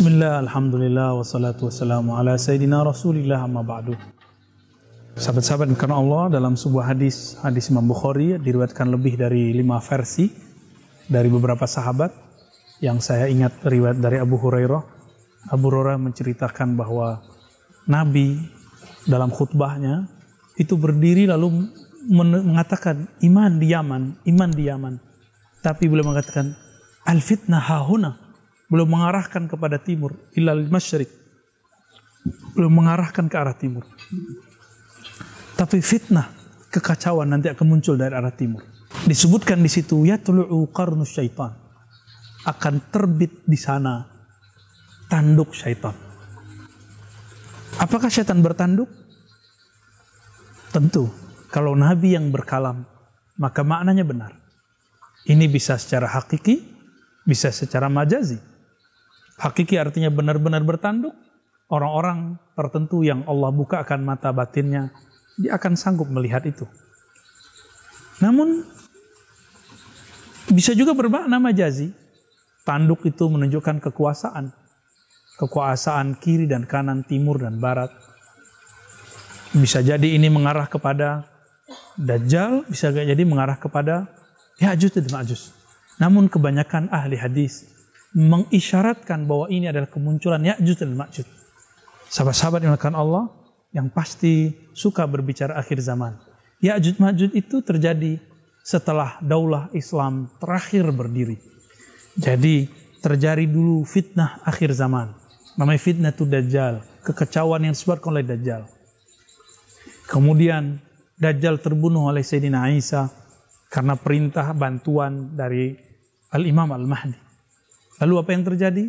Bismillah, Alhamdulillah, wassalatu wassalamu ala Sayyidina Rasulillah amma ba'du. Sahabat-sahabat karena Allah dalam sebuah hadis, hadis Imam Bukhari diriwayatkan lebih dari lima versi dari beberapa sahabat yang saya ingat riwayat dari Abu Hurairah. Abu Hurairah menceritakan bahwa Nabi dalam khutbahnya itu berdiri lalu mengatakan iman di Yaman, iman di Yaman. Tapi beliau mengatakan al fitnah hahuna, belum mengarahkan kepada timur, ilal masyrik. Belum mengarahkan ke arah timur. Tapi fitnah, kekacauan nanti akan muncul dari arah timur. Disebutkan di situ yatlu'u qarnu syaitan. Akan terbit di sana tanduk syaitan. Apakah syaitan bertanduk? Tentu, kalau Nabi yang berkalam, maka maknanya benar. Ini bisa secara hakiki, bisa secara majazi. Hakiki artinya benar-benar bertanduk. Orang-orang tertentu yang Allah buka akan mata batinnya, dia akan sanggup melihat itu. Namun, bisa juga bermakna majazi. Tanduk itu menunjukkan kekuasaan. Kekuasaan kiri dan kanan, timur dan barat. Bisa jadi ini mengarah kepada Dajjal, bisa jadi mengarah kepada Ya'juj dan Ma'juj. Namun kebanyakan ahli hadis mengisyaratkan bahwa ini adalah kemunculan Ya'juj dan Ma'juj. Sahabat-sahabat yang akan Allah yang pasti suka berbicara akhir zaman. Ya'juj Ma'juj itu terjadi setelah daulah Islam terakhir berdiri. Jadi terjadi dulu fitnah akhir zaman. Namanya fitnah itu Dajjal. Kekecauan yang disebabkan oleh Dajjal. Kemudian Dajjal terbunuh oleh Sayyidina Isa karena perintah bantuan dari Al-Imam Al-Mahdi. Lalu apa yang terjadi?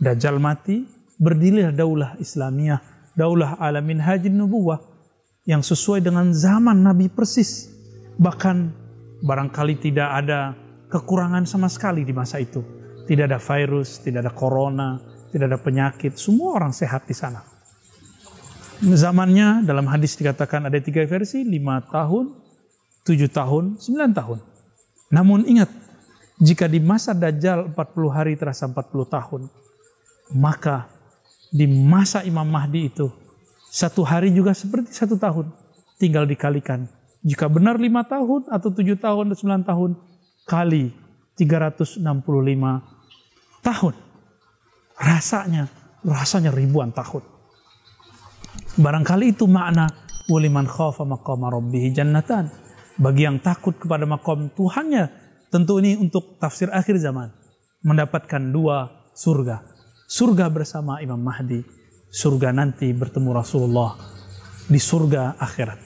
Dajjal mati, berdirilah daulah Islamiyah, daulah alamin hajin nubuwah yang sesuai dengan zaman Nabi persis. Bahkan barangkali tidak ada kekurangan sama sekali di masa itu. Tidak ada virus, tidak ada corona, tidak ada penyakit, semua orang sehat di sana. Zamannya dalam hadis dikatakan ada tiga versi, lima tahun, tujuh tahun, sembilan tahun. Namun ingat, jika di masa Dajjal 40 hari terasa 40 tahun, maka di masa Imam Mahdi itu, satu hari juga seperti satu tahun. Tinggal dikalikan. Jika benar lima tahun atau tujuh tahun atau sembilan tahun, kali 365 tahun. Rasanya, rasanya ribuan tahun. Barangkali itu makna waliman khafa maqama rabbih jannatan. Bagi yang takut kepada makom Tuhannya, tentu ini untuk tafsir akhir zaman. Mendapatkan dua surga. Surga bersama Imam Mahdi. Surga nanti bertemu Rasulullah di surga akhirat.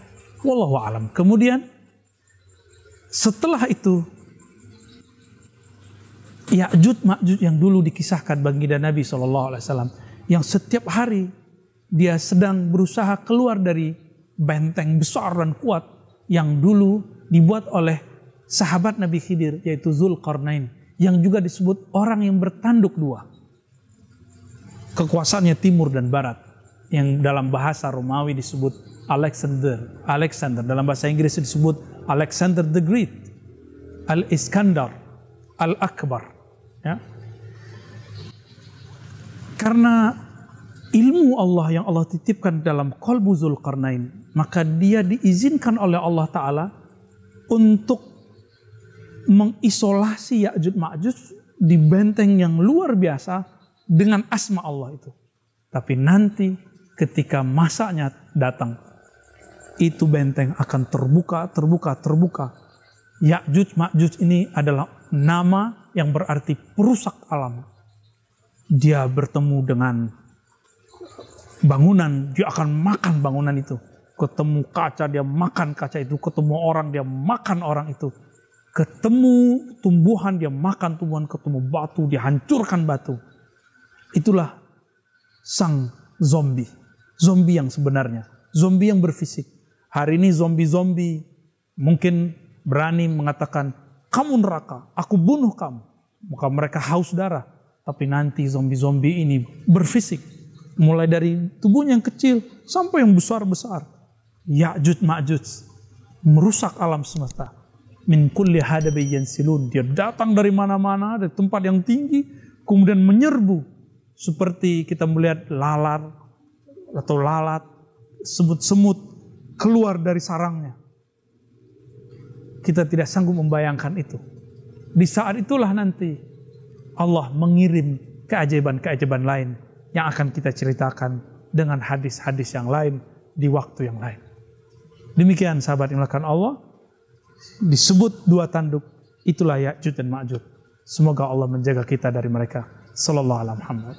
Wallahu alam. Kemudian setelah itu Ya'jud Ma'jud yang dulu dikisahkan baginda Nabi SAW yang setiap hari dia sedang berusaha keluar dari benteng besar dan kuat yang dulu dibuat oleh sahabat Nabi Khidir yaitu Zulkarnain yang juga disebut orang yang bertanduk dua. Kekuasaannya timur dan barat yang dalam bahasa Romawi disebut Alexander. Alexander dalam bahasa Inggris disebut Alexander the Great. Al-Iskandar, Al-Akbar. Ya. Karena ilmu Allah yang Allah titipkan dalam kolbu Zulkarnain, maka dia diizinkan oleh Allah Ta'ala untuk mengisolasi Ya'juj Ma'juj di benteng yang luar biasa dengan asma Allah itu. Tapi nanti ketika masanya datang, itu benteng akan terbuka, terbuka, terbuka. Ya'juj Ma'juj ini adalah nama yang berarti perusak alam. Dia bertemu dengan bangunan, dia akan makan bangunan itu. Ketemu kaca, dia makan kaca itu. Ketemu orang, dia makan orang itu. Ketemu tumbuhan, dia makan tumbuhan. Ketemu batu, dia hancurkan batu. Itulah sang zombie. Zombie yang sebenarnya. Zombie yang berfisik. Hari ini zombie-zombie mungkin berani mengatakan, kamu neraka, aku bunuh kamu. Maka mereka haus darah. Tapi nanti zombie-zombie ini berfisik. Mulai dari tubuhnya yang kecil sampai yang besar-besar. Ya'juj ma'juj. Merusak alam semesta. Min kulli hadabi yansilun. Dia datang dari mana-mana, dari tempat yang tinggi. Kemudian menyerbu seperti kita melihat lalat atau lalat, semut-semut keluar dari sarangnya. Kita tidak sanggup membayangkan itu. Di saat itulah nanti Allah mengirim keajaiban-keajaiban lain yang akan kita ceritakan dengan hadis-hadis yang lain di waktu yang lain. Demikian sahabat yang Allah disebut dua tanduk itulah Ya'juj dan Ma'juj. Semoga Allah menjaga kita dari mereka. Sallallahu alaihi Muhammad.